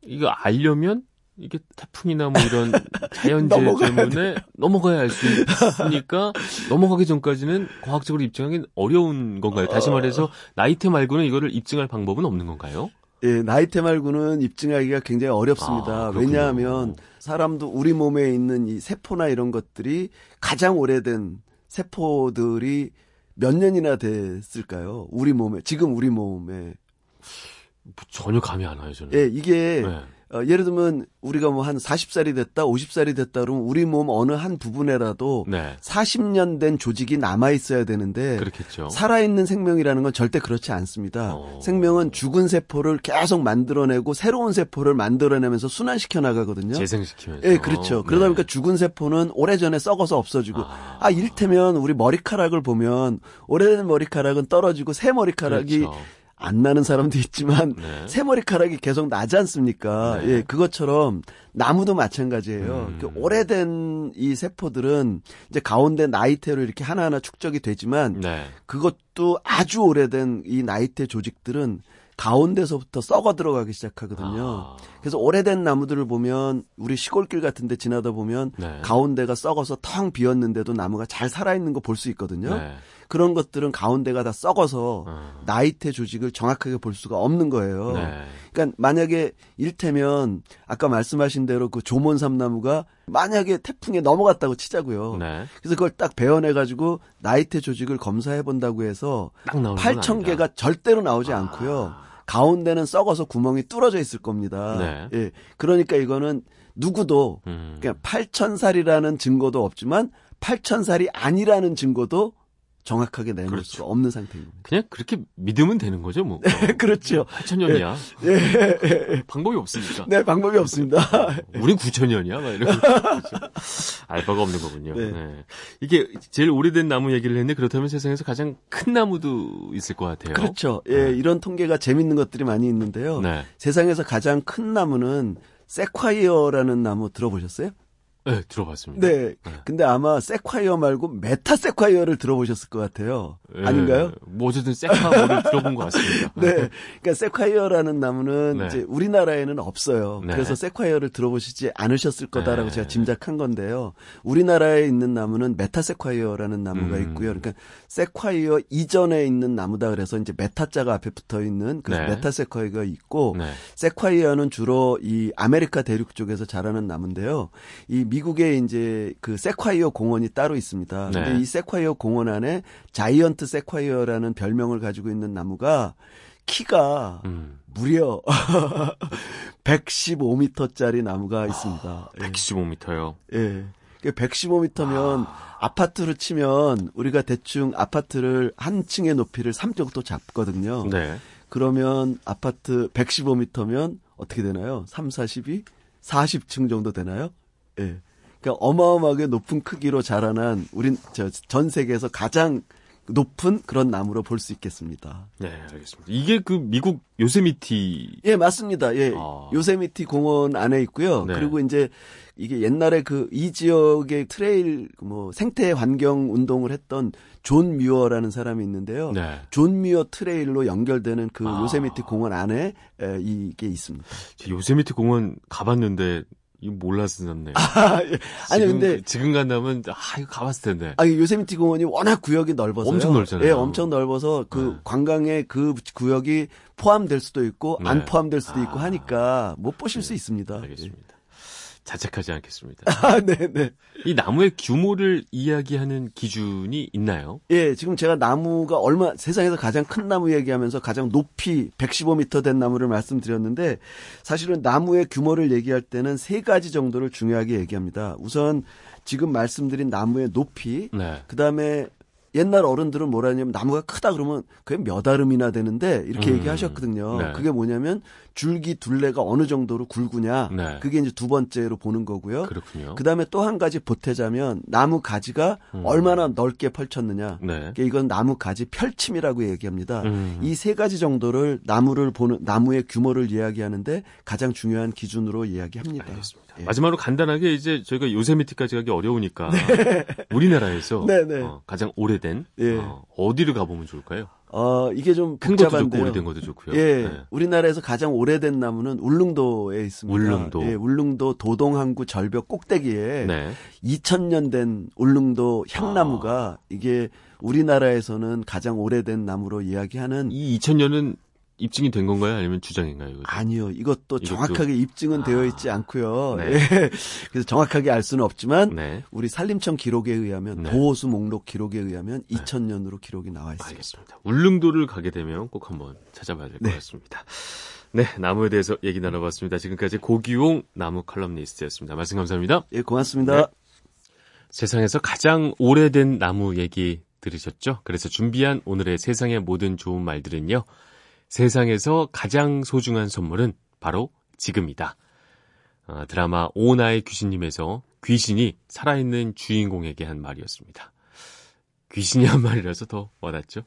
이거 알려면 이게 태풍이나 뭐 이런 자연재해 때문에 넘어가야 할 수 있으니까 넘어가기 전까지는 과학적으로 입증하기 어려운 건가요? 다시 말해서 나이테 말고는 이거를 입증할 방법은 없는 건가요? 예, 나이테 말고는 입증하기가 굉장히 어렵습니다. 아, 왜냐하면 사람도 우리 몸에 있는 이 세포나 이런 것들이 가장 오래된 세포들이 몇 년이나 됐을까요? 우리 몸에 지금 우리 몸에 전혀 감이 안 와요, 저는. 예, 이게 네. 어, 예를 들면 우리가 뭐 한 40살이 됐다, 50살이 됐다 그러면 우리 몸 어느 한 부분에라도 네. 40년 된 조직이 남아 있어야 되는데 그렇겠죠. 살아 있는 생명이라는 건 절대 그렇지 않습니다. 오. 어. 생명은 죽은 세포를 계속 만들어내고 새로운 세포를 만들어내면서 순환시켜 나가거든요. 재생시키면서. 예, 그렇죠. 네. 그러다 보니까 죽은 세포는 오래전에 썩어서 없어지고 아, 아 일테면 우리 머리카락을 보면 오래된 머리카락은 떨어지고 새 머리카락이 그렇죠. 안 나는 사람도 있지만 네. 새 머리카락이 계속 나지 않습니까? 네. 예, 그것처럼 나무도 마찬가지예요. 음. 그 오래된 이 세포들은 이제 가운데 나이테로 이렇게 하나하나 축적이 되지만 네. 그것도 아주 오래된 이 나이테 조직들은 가운데서부터 썩어 들어가기 시작하거든요. 아. 그래서 오래된 나무들을 보면 우리 시골길 같은 데 지나다 보면 네. 가운데가 썩어서 텅 비었는데도 나무가 잘 살아있는 거 볼 수 있거든요. 네. 그런 것들은 가운데가 다 썩어서 어. 나이테 조직을 정확하게 볼 수가 없는 거예요. 네. 그러니까 만약에 일테면 아까 말씀하신 대로 그 조몬 삼나무가 만약에 태풍에 넘어갔다고 치자고요. 네. 그래서 그걸 딱 베어내 가지고 나이테 조직을 검사해 본다고 해서 8천 개가 절대로 나오지 아. 않고요. 가운데는 썩어서 구멍이 뚫어져 있을 겁니다. 네. 예. 그러니까 이거는 누구도 음. 그냥 8천살이라는 증거도 없지만 8천살이 아니라는 증거도 정확하게 내놓을 그렇죠. 수가 없는 상태입니다. 그냥 그렇게 믿으면 되는 거죠, 뭐. 네, 그렇죠. 8천년이야. 네. 네. 방법이 없습니까? 네, 방법이 없습니다. 우린 9천년이야, 막 이런. 알 바가 없는 거군요. 네. 네. 이게 제일 오래된 나무 얘기를 했는데 그렇다면 세상에서 가장 큰 나무도 있을 것 같아요. 그렇죠. 예, 네. 이런 통계가 재밌는 것들이 많이 있는데요. 네. 세상에서 가장 큰 나무는 세콰이어라는 나무 들어보셨어요? 네, 들어봤습니다. 네. 네. 근데 아마 세콰이어 말고 메타 세콰이어를 들어보셨을 것 같아요. 네. 아닌가요? 뭐 어쨌든 세콰이어를 들어본 것 같습니다. 네. 그러니까 세콰이어라는 나무는 네. 이제 우리나라에는 없어요. 네. 그래서 세콰이어를 들어보시지 않으셨을 거다라고 네. 제가 짐작한 건데요. 우리나라에 있는 나무는 메타 세콰이어라는 나무가 음. 있고요. 그러니까 세콰이어 이전에 있는 나무다 그래서 이제 메타자가 앞에 붙어 있는 그 메타 세콰이어가 있고 세콰이어는 주로 이 아메리카 대륙 쪽에서 자라는 나무인데요. 이 미국에 이제 그 세콰이어 공원이 따로 있습니다. 네. 근데 이 세콰이어 공원 안에 자이언트 세콰이어라는 별명을 가지고 있는 나무가 키가 음. 무려 115m짜리 나무가 있습니다. 115m요? 예. 115m면 아. 아파트로 치면 우리가 대충 아파트를 한 층의 높이를 3 정도 잡거든요. 네. 그러면 아파트 115m면 어떻게 되나요? 3, 40이 40층 정도 되나요? 예. 그러니까 어마어마하게 높은 크기로 자라난 우린 저 전 세계에서 가장 높은 그런 나무로 볼 수 있겠습니다. 네, 알겠습니다. 이게 그 미국 요세미티 예, 맞습니다. 예. 아. 요세미티 공원 안에 있고요. 네. 그리고 이제 이게 옛날에 그 이 지역의 트레일 뭐 생태 환경 운동을 했던 존 뮤어라는 사람이 있는데요. 네. 존 뮤어 트레일로 연결되는 그 아. 요세미티 공원 안에 에, 이게 있습니다. 요세미티 공원 가봤는데 이거 졌네. 아, 예. 아니 근데 지금 간다면 아 이거 가봤을 텐데. 아 요세미티 공원이 워낙 구역이 넓어서 엄청 넓잖아요. 예, 엄청 넓어서 그 네. 관광의 그 구역이 포함될 수도 있고 네. 안 포함될 수도 있고 아. 하니까 못 보실 네. 수 있습니다. 알겠습니다. 자책하지 않겠습니다. 아, 네네. 네. 이 나무의 규모를 이야기하는 기준이 있나요? 예, 지금 제가 나무가 얼마, 세상에서 가장 큰 나무 얘기하면서 가장 높이 115m 된 나무를 말씀드렸는데 사실은 나무의 규모를 얘기할 때는 세 가지 정도를 중요하게 얘기합니다. 우선 지금 말씀드린 나무의 높이, 네. 그 다음에 옛날 어른들은 뭐라 하냐면 나무가 크다 그러면 그게 몇 아름이나 되는데 이렇게 음. 얘기하셨거든요. 네. 그게 뭐냐면 줄기 둘레가 어느 정도로 굵으냐. 네. 그게 이제 두 번째로 보는 거고요. 그렇군요. 그다음에 또 한 가지 보태자면 나무 가지가 음. 얼마나 넓게 펼쳤느냐. 네. 그러니까 이건 나무 가지 펼침이라고 얘기합니다. 음. 이세 가지 정도를 나무를 보는 나무의 규모를 이야기하는데 가장 중요한 기준으로 이야기합니다. 알겠습니다. 예. 마지막으로 간단하게 이제 저희가 요세미티까지 가기 어려우니까 네. 우리나라에서 네, 네. 어, 가장 오래된 예. 어, 디를 가보면 좋을까요? 어, 이게 좀큰 것도 좋고 오래된 것도 좋고요. 예. 네. 우리나라에서 가장 오래된 나무는 울릉도에 있습니다. 울릉도. 예, 울릉도 도동항구 절벽 꼭대기에 네. 2000년 된 울릉도 향나무가 아. 이게 우리나라에서는 가장 오래된 나무로 이야기하는 이 2000년은 입증이 된 건가요? 아니면 주장인가요? 이것도? 아니요. 이것도, 이것도, 정확하게 입증은 아. 되어 있지 않고요. 네. 예. 그래서 정확하게 알 수는 없지만 네. 우리 산림청 기록에 의하면 네. 보호수 목록 기록에 의하면 2000년으로 기록이 나와 있습니다. 알겠습니다. 울릉도를 가게 되면 꼭 한번 찾아봐야 될것 네. 같습니다. 네, 나무에 대해서 얘기 나눠봤습니다. 지금까지 고기용 나무 칼럼니스트였습니다. 말씀 감사합니다. 예, 고맙습니다. 네. 세상에서 가장 오래된 나무 얘기 들으셨죠? 그래서 준비한 오늘의 세상의 모든 좋은 말들은요. 세상에서 가장 소중한 선물은 바로 지금이다. 어, 드라마 오나의 귀신님에서 귀신이 살아있는 주인공에게 한 말이었습니다. 귀신이 한 말이라서 더 와닿죠?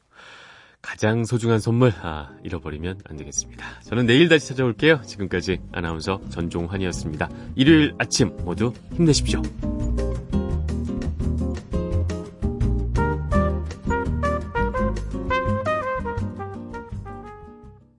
가장 소중한 선물, 아, 잃어버리면 안 되겠습니다. 저는 내일 다시 찾아올게요. 지금까지 아나운서 전종환이었습니다. 일요일 아침 모두 힘내십시오.